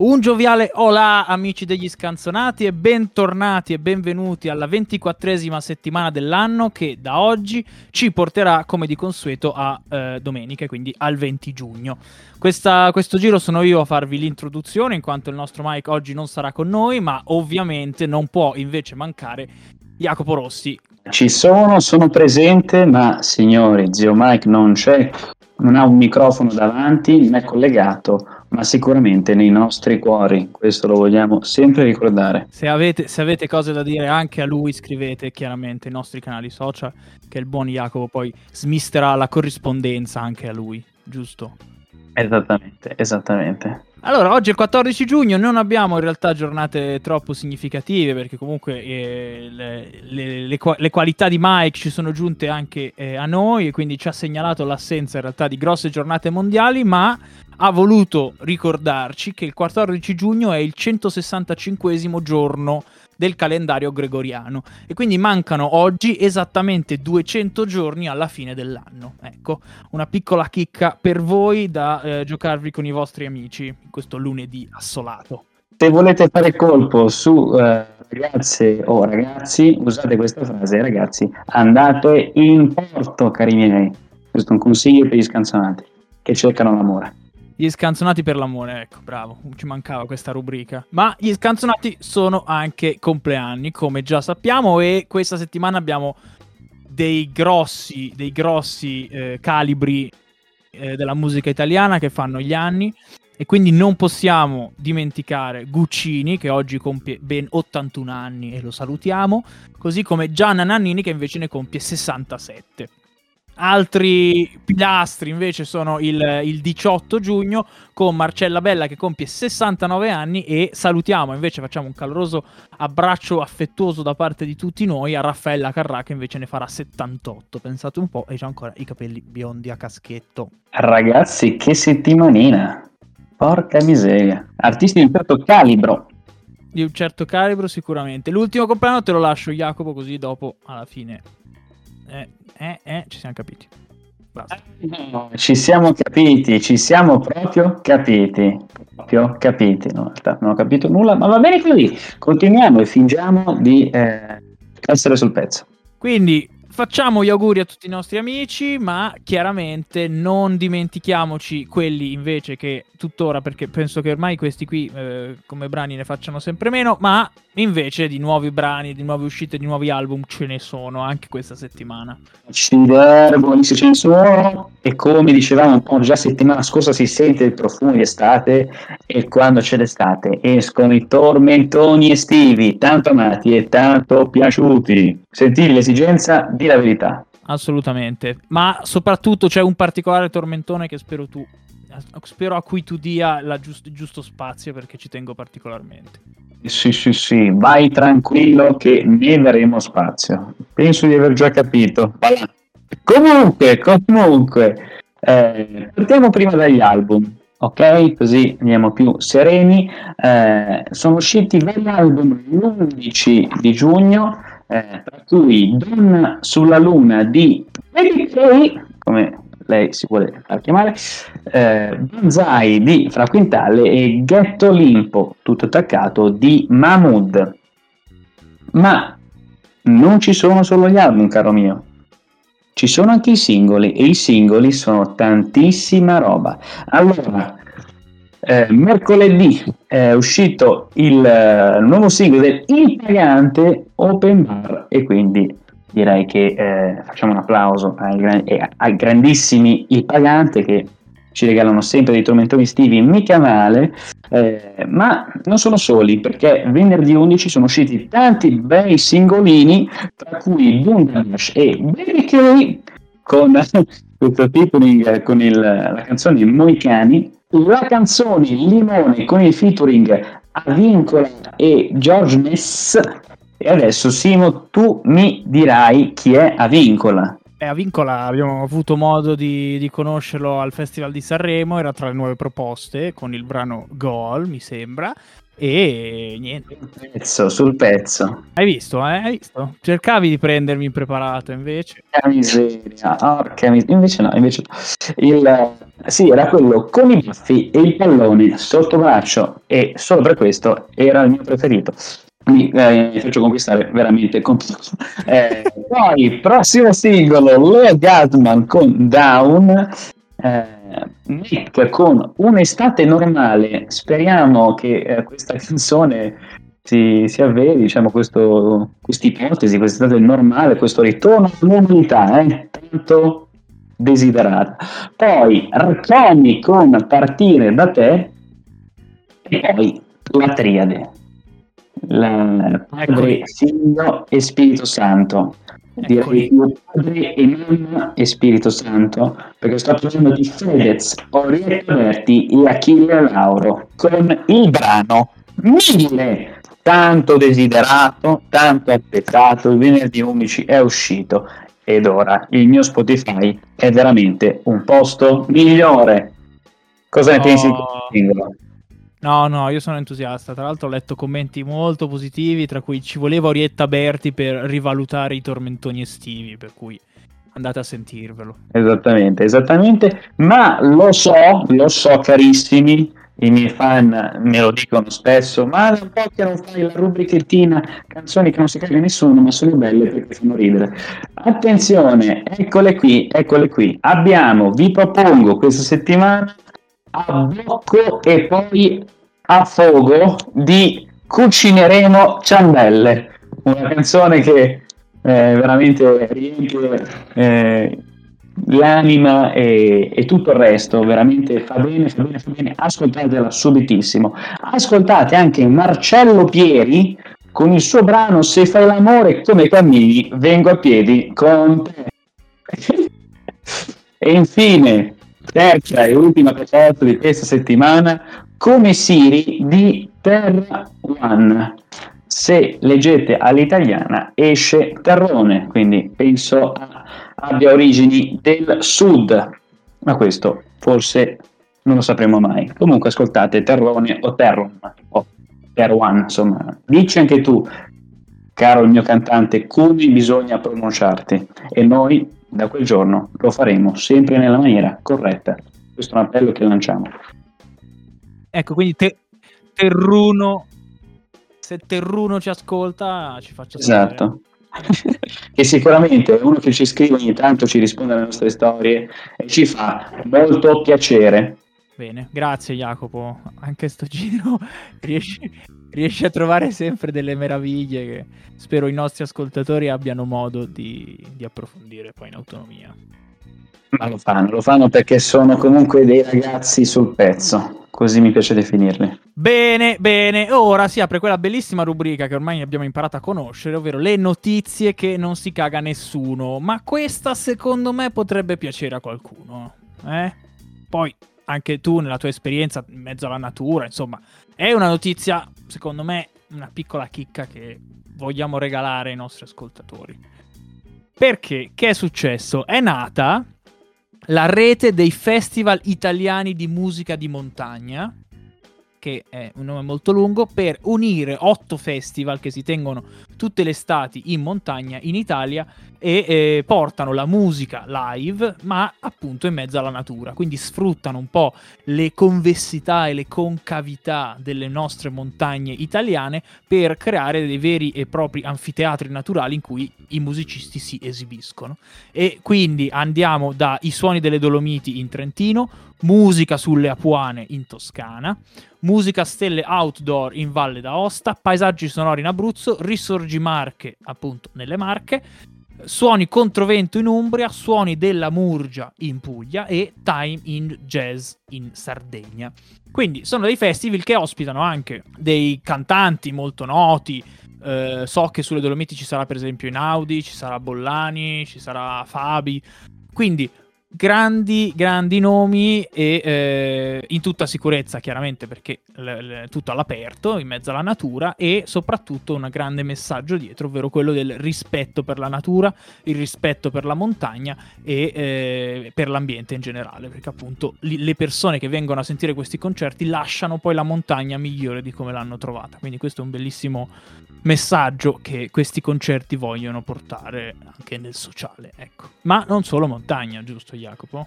Un gioviale hola amici degli scanzonati e bentornati e benvenuti alla ventiquattresima settimana dell'anno che da oggi ci porterà come di consueto a eh, domenica, quindi al 20 giugno. Questa, questo giro sono io a farvi l'introduzione in quanto il nostro Mike oggi non sarà con noi, ma ovviamente non può invece mancare Jacopo Rossi. Ci sono, sono presente, ma signori, zio Mike non c'è, non ha un microfono davanti, non è collegato ma sicuramente nei nostri cuori, questo lo vogliamo sempre ricordare. Se avete, se avete cose da dire anche a lui, scrivete chiaramente ai nostri canali social, che il buon Jacopo poi smisterà la corrispondenza anche a lui, giusto? Esattamente, esattamente. Allora, oggi è il 14 giugno, non abbiamo in realtà giornate troppo significative perché comunque eh, le, le, le, le, qualità di Mike ci sono giunte anche eh, a noi e quindi ci ha segnalato l'assenza in realtà di grosse giornate mondiali, ma ha voluto ricordarci che il 14 giugno è il 165 giorno del calendario gregoriano e quindi mancano oggi esattamente 200 giorni alla fine dell'anno. Ecco, una piccola chicca per voi da eh, giocarvi con i vostri amici in questo lunedì assolato. Se volete fare colpo su eh, ragazze o ragazzi, usate questa frase, ragazzi, andate in porto, cari miei. Questo è un consiglio per gli scanzonati che cercano l'amore. Gli scanzonati per l'amore, ecco, bravo, ci mancava questa rubrica. Ma gli scanzonati sono anche compleanni, come già sappiamo, e questa settimana abbiamo dei grossi, dei grossi eh, calibri eh, della musica italiana che fanno gli anni. E quindi non possiamo dimenticare Guccini, che oggi compie ben 81 anni e lo salutiamo, così come Gianna Nannini, che invece ne compie 67. Altri pilastri invece sono il, il, 18 giugno con Marcella Bella che compie 69 anni e salutiamo invece, facciamo un caloroso abbraccio affettuoso da parte di tutti noi a Raffaella Carrà che invece ne farà 78, pensate un po', e c'ha ancora i capelli biondi a caschetto. Ragazzi, che settimanina! Porca miseria. Artisti di un certo calibro. Di un certo calibro sicuramente. L'ultimo compleanno te lo lascio Jacopo così dopo alla fine eh, eh, eh, ci siamo capiti. Basta. Ci siamo capiti, ci siamo proprio capiti. Proprio capiti. No, non ho capito nulla, ma va bene così. Continuiamo e fingiamo di eh, essere sul pezzo. Quindi facciamo gli auguri a tutti i nostri amici, ma chiaramente non dimentichiamoci quelli invece che tuttora, perché penso che ormai questi qui eh, come brani ne facciano sempre meno, ma invece di nuovi brani, di nuove uscite, di nuovi album ce ne sono anche questa settimana. Ci buonissimi ce ne sono e come dicevamo un po' già settimana scorsa si sente il profumo di estate e quando c'è l'estate escono i tormentoni estivi, tanto amati e tanto piaciuti. Sentire l'esigenza di la verità. Assolutamente, ma soprattutto c'è un particolare tormentone che spero tu spero a cui tu dia giust- il giusto spazio perché ci tengo particolarmente. Sì, sì, sì, vai tranquillo che ne daremo spazio. Penso di aver già capito. Comunque, comunque, eh, partiamo prima dagli album, ok? Così andiamo più sereni. Eh, sono usciti vari album l'11 di giugno, eh, tra cui Donna sulla Luna di Baby come lei si vuole far chiamare, eh, Banzai di Fra Quintale e Ghetto Limpo, tutto attaccato, di Mahmood. Ma non ci sono solo gli album, caro mio. Ci sono anche i singoli e i singoli sono tantissima roba. Allora, eh, mercoledì è uscito il uh, nuovo singolo del Il Pagante Open Bar e quindi direi che eh, facciamo un applauso ai, ai, grandissimi Il Pagante che ci regalano sempre dei tormentoni estivi mica male, eh, ma non sono soli perché venerdì 11 sono usciti tanti bei singolini, tra cui Bundabash e Baby K con questo featuring con il, la canzone Moicani, la canzone Limone con il featuring Avincola e George Ness e adesso Simo, tu mi dirai chi è Avincola. Eh, a Vincola abbiamo avuto modo di, di, conoscerlo al Festival di Sanremo, era tra le nuove proposte con il brano Goal, mi sembra. E niente. Sul pezzo, sul pezzo. Hai visto, eh? Hai visto? Cercavi di prendermi impreparato invece. Porca miseria, porca miseria. Invece no, invece no. Il, sì, era quello con i baffi e il pallone sotto braccio e solo per questo era il mio preferito mi, eh, faccio conquistare veramente con eh, poi prossimo singolo Leo Gatman con Down eh, Nick con un'estate normale. Speriamo che eh, questa canzone si, si avveri diciamo questa ipotesi quest'estate normale questo ritorno all'umanità eh, tanto desiderata. Poi Raccomi con partire da te e poi la triade la, Padre, Figlio e Spirito Santo. Direi più Padre e Mamma e Spirito Santo, perché sto parlando di Fedez, Orietta Berti e Achille Lauro con il brano Mille, tanto desiderato, tanto aspettato, il venerdì 11 è uscito ed ora il mio Spotify è veramente un posto migliore. Cosa ne oh. pensi di questo singolo? No, no, io sono entusiasta. Tra l'altro ho letto commenti molto positivi, tra cui ci voleva Orietta Berti per rivalutare i tormentoni estivi, per cui andate a sentirvelo. Esattamente, esattamente. Ma lo so, lo so carissimi, i miei fan me lo dicono spesso, ma da un po' che non fai la rubrichettina canzoni che non si caga nessuno, ma sono belle perché fanno ridere. Attenzione, eccole qui, eccole qui. Abbiamo, vi propongo questa settimana a blocco e poi a fogo di Cucineremo Ciambelle, una canzone che eh, veramente riempie eh, l'anima e, e, tutto il resto, veramente fa bene, fa bene, fa bene, ascoltatela subitissimo. Ascoltate anche Marcello Pieri con il suo brano Se fai l'amore come cammini, vengo a piedi con te. e infine terza e ultima proposta di questa settimana, come Siri di Terra One. Se leggete all'italiana esce Terrone, quindi penso abbia origini del sud, ma questo forse non lo sapremo mai. Comunque ascoltate Terrone o Terron o Terwan, insomma, dici anche tu, caro il mio cantante, come bisogna pronunciarti e noi da quel giorno lo faremo sempre nella maniera corretta. Questo è un appello che lanciamo. Ecco, quindi te, Terruno, se Terruno ci ascolta, ci faccia Esatto. che sicuramente è uno che ci scrive ogni tanto, ci risponde alle nostre storie e ci fa molto piacere. Bene, grazie Jacopo. Anche sto giro riesci, riesci, a trovare sempre delle meraviglie che spero i nostri ascoltatori abbiano modo di, di approfondire poi in autonomia. Ma lo fanno, lo fanno perché sono comunque dei ragazzi sul pezzo, così mi piace definirli. Bene, bene, ora si apre quella bellissima rubrica che ormai abbiamo imparato a conoscere, ovvero le notizie che non si caga nessuno, ma questa secondo me potrebbe piacere a qualcuno, eh? Poi anche tu nella tua esperienza in mezzo alla natura, insomma, è una notizia, secondo me, una piccola chicca che vogliamo regalare ai nostri ascoltatori. Perché? Che è successo? È nata la rete dei festival italiani di musica di montagna, che è un nome molto lungo, per unire otto festival che si tengono tutte le estati in montagna in Italia e eh, portano la musica live, ma appunto in mezzo alla natura. Quindi sfruttano un po' le convessità e le concavità delle nostre montagne italiane per creare dei veri e propri anfiteatri naturali in cui i musicisti si esibiscono. E quindi andiamo dai suoni delle Dolomiti in Trentino, musica sulle Apuane in Toscana, musica stelle outdoor in Valle d'Aosta, paesaggi sonori in Abruzzo, risorgi Marche appunto nelle Marche, suoni controvento in Umbria, suoni della Murgia in Puglia e Time in Jazz in Sardegna. Quindi sono dei festival che ospitano anche dei cantanti molto noti. Eh, so che sulle Dolomiti ci sarà per esempio Inaudi, ci sarà Bollani, ci sarà Fabi. Quindi grandi, grandi nomi e eh, in tutta sicurezza, chiaramente, perché l- l- tutto all'aperto, in mezzo alla natura e soprattutto un grande messaggio dietro, ovvero quello del rispetto per la natura, il rispetto per la montagna e eh, per l'ambiente in generale, perché appunto li- le persone che vengono a sentire questi concerti lasciano poi la montagna migliore di come l'hanno trovata. Quindi questo è un bellissimo messaggio che questi concerti vogliono portare anche nel sociale, ecco. Ma non solo montagna, giusto Jacopo?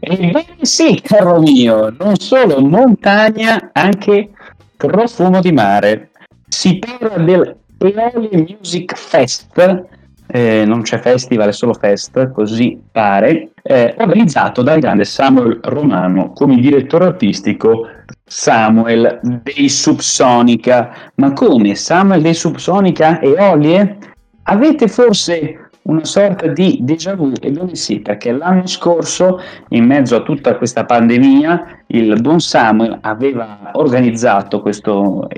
Ebbene sì, caro mio, non solo montagna, anche profumo di mare. Si parla del Eoli Music Fest, eh, non c'è festival, è solo fest, così pare, eh, organizzato dal grande Samuel Romano come direttore artistico Samuel dei Subsonica. Ma come Samuel dei Subsonica e Olie? Avete forse una sorta di déjà vu, ebbene sì, perché l'anno scorso, in mezzo a tutta questa pandemia, il buon Samuel aveva organizzato questo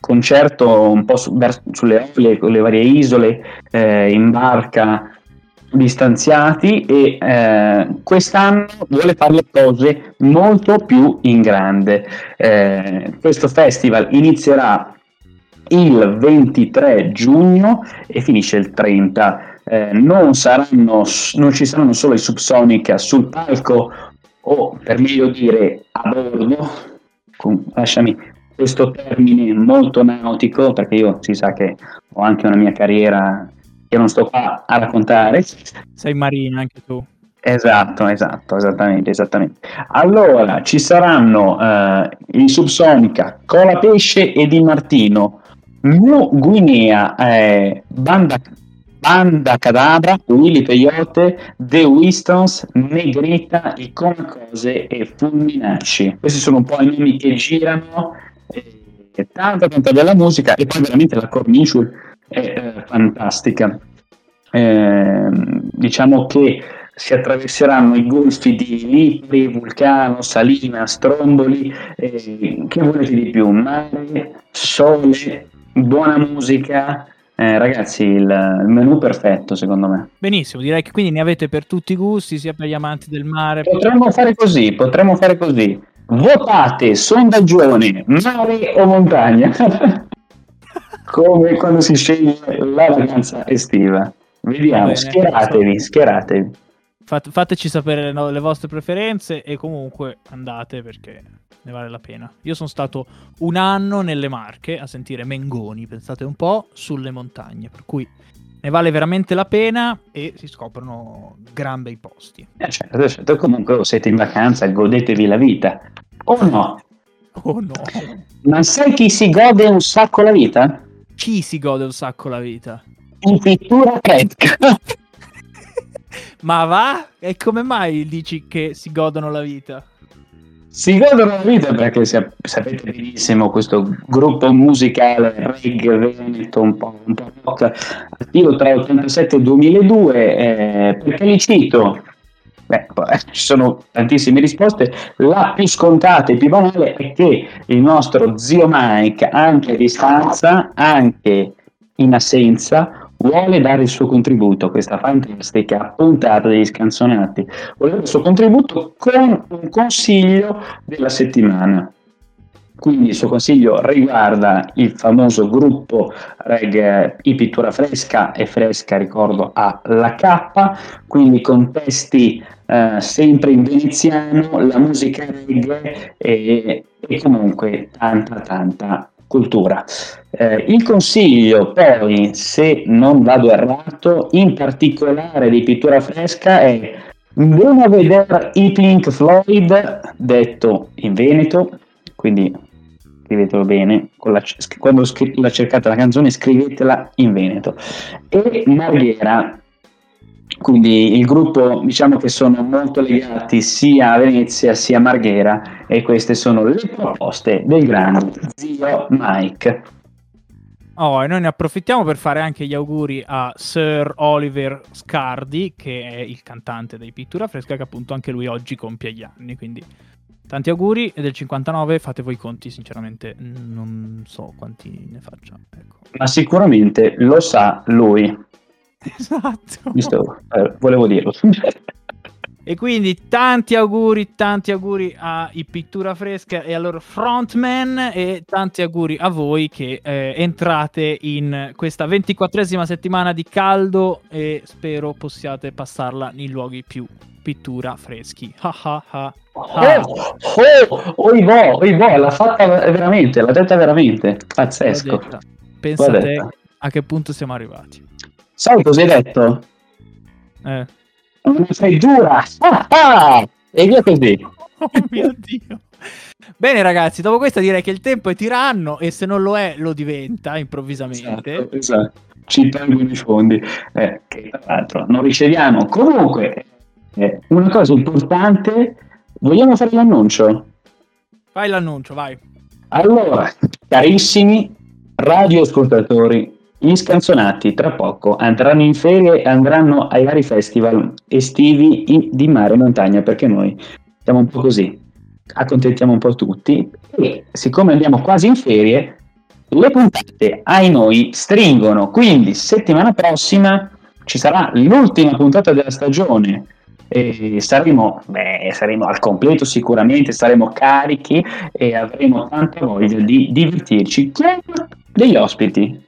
concerto un po' su, sulle con le varie isole, eh, in barca, distanziati e eh, quest'anno vuole fare le cose molto più in grande. Eh, questo festival inizierà il 23 giugno e finisce il 30. Eh, non, saranno, non ci saranno solo i Subsonica sul palco o per meglio dire a bordo, con, lasciami questo termine molto nautico perché io si sa che ho anche una mia carriera che non sto qua a raccontare. Sei marina anche tu. Esatto, esatto, esattamente, esattamente. Allora, ci saranno eh, in Subsonica Cola Pesce e Di Martino, New Guinea, eh, Banda, Banda Cadabra, Willy Peyote, The Wistons, Negrita, Icona Cose e Fulminacci. Questi sono un po' i nomi che girano, eh, tanta tanta bella musica e poi veramente la cornice è eh, fantastica. Eh, diciamo che si attraverseranno i golfi di Lipri, Vulcano, Salina, Stromboli, eh, che volete di più? Mare, sole, buona musica. Eh, ragazzi, il, il, menù perfetto secondo me. Benissimo, direi che quindi ne avete per tutti i gusti, sia per gli amanti del mare. Potremmo fare così, potremmo fare così. Votate sondaggione, mare o montagna? come quando si sceglie la vacanza estiva. Vediamo, schieratevi, schieratevi. Fate, fateci sapere no, le vostre preferenze e comunque andate perché ne vale la pena. Io sono stato un anno nelle Marche a sentire Mengoni, pensate un po', sulle montagne, per cui ne vale veramente la pena e si scoprono gran bei posti. Eh certo, certo, comunque siete in vacanza, godetevi la vita. O no? Oh no. Ma sai chi si gode un sacco la vita? chi si gode un sacco la vita? In pittura fresca. Ma va? E come mai dici che si godono la vita? Si godono la vita perché sapete benissimo questo gruppo musicale reggae veneto un po', un po rock attivo tra l'87 e il 2002 eh, perché li cito Beh, ci sono tantissime risposte. La più scontata e più banale è che il nostro zio Mike, anche a distanza, anche in assenza, vuole dare il suo contributo a questa fantastica puntata degli scanzonati. Vuole dare il suo contributo con un consiglio della settimana. Quindi il suo consiglio riguarda il famoso gruppo reggae I Pittura Fresca e Fresca, ricordo, a La K, quindi con testi eh, sempre in veneziano, la musica reggae e, e comunque tanta tanta cultura. Eh, il consiglio poi, se non vado errato, in particolare di pittura fresca è andiamo a vedere i Pink Floyd, detto in Veneto, quindi scrivetelo bene, la, quando la cercate la canzone scrivetela in Veneto. E Marghera, quindi il gruppo diciamo che sono molto legati sia a Venezia sia a Marghera e queste sono le proposte del grande zio Mike. Oh, e noi ne approfittiamo per fare anche gli auguri a Sir Oliver Scardi, che è il cantante dei Pittura Fresca, che appunto anche lui oggi compie gli anni, quindi tanti auguri e del 59 fate voi i conti, sinceramente non so quanti ne faccia. Ecco. Ma sicuramente lo sa lui. Esatto. Visto, eh, volevo dirlo. E quindi tanti auguri, tanti auguri ai Pittura Fresca e al loro frontman e tanti auguri a voi che eh, entrate in questa ventiquattresima settimana di caldo e spero possiate passarla in luoghi più pittura freschi. Ha ha. ha. Oh, oh, oivò, l'ha fatta veramente, l'ha detta veramente. Pazzesco. L'ho detta. Pensa L'ho a te detta. a che punto siamo arrivati. Sai cosa hai detto? Eh. Non sei giura. Ah, ah! E via così. Oh mio Dio. Bene ragazzi, dopo questa direi che il tempo è tiranno e se non lo è lo diventa improvvisamente. Esatto, esatto. Ci tolgono i fondi, eh, che tra l'altro non riceviamo. Comunque, eh, una cosa importante, vogliamo fare l'annuncio? Fai l'annuncio, vai. Allora, carissimi radioascoltatori, gli scanzonati tra poco andranno in ferie e andranno ai vari festival estivi di mare e montagna perché noi siamo un po' così, accontentiamo un po' tutti. E siccome andiamo quasi in ferie, le puntate ai noi stringono, quindi settimana prossima ci sarà l'ultima puntata della stagione. Saremo, beh, saremo al completo sicuramente, saremo carichi e avremo tanta voglia di divertirci. Con degli ospiti.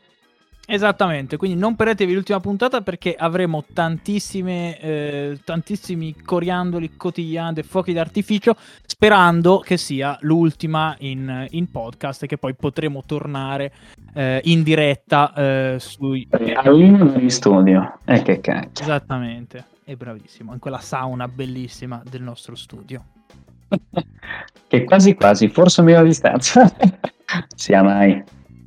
Esattamente, quindi non perdetevi l'ultima puntata perché avremo tantissime, eh, tantissimi coriandoli quotidiani, fuochi d'artificio, sperando che sia l'ultima in, in podcast e che poi potremo tornare eh, in diretta eh, sui... A in studio, e che cacchio. Esattamente, è bravissimo, in quella sauna bellissima del nostro studio. che quasi quasi, forse a meno distanza. Sia mai.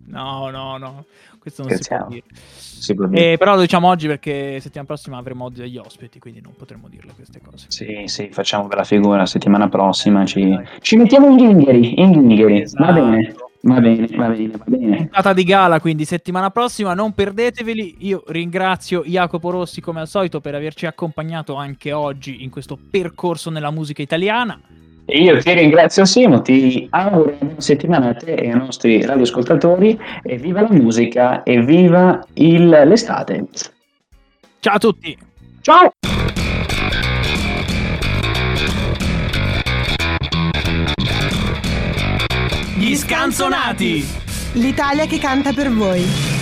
No, no, no, questo non si può Scherziamo. dire. Si può dire. Eh, però lo diciamo oggi perché settimana prossima avremo degli ospiti, quindi non potremo dirle queste cose. Sì, sì, facciamo bella figura. Settimana prossima ci, Dai. ci mettiamo in ghingheri. In ghingheri. Va Esatto. bene, va bene, va bene, va bene. puntata di gala quindi settimana prossima non perdeteveli io ringrazio Jacopo Rossi come al solito per averci accompagnato anche oggi in questo percorso nella musica italiana io ti ringrazio Simo, ti auguro una buona settimana a te e ai nostri radioascoltatori e viva la musica e viva il- l'estate. ciao a tutti Ciao! gli scanzonati L'Italia che canta per voi.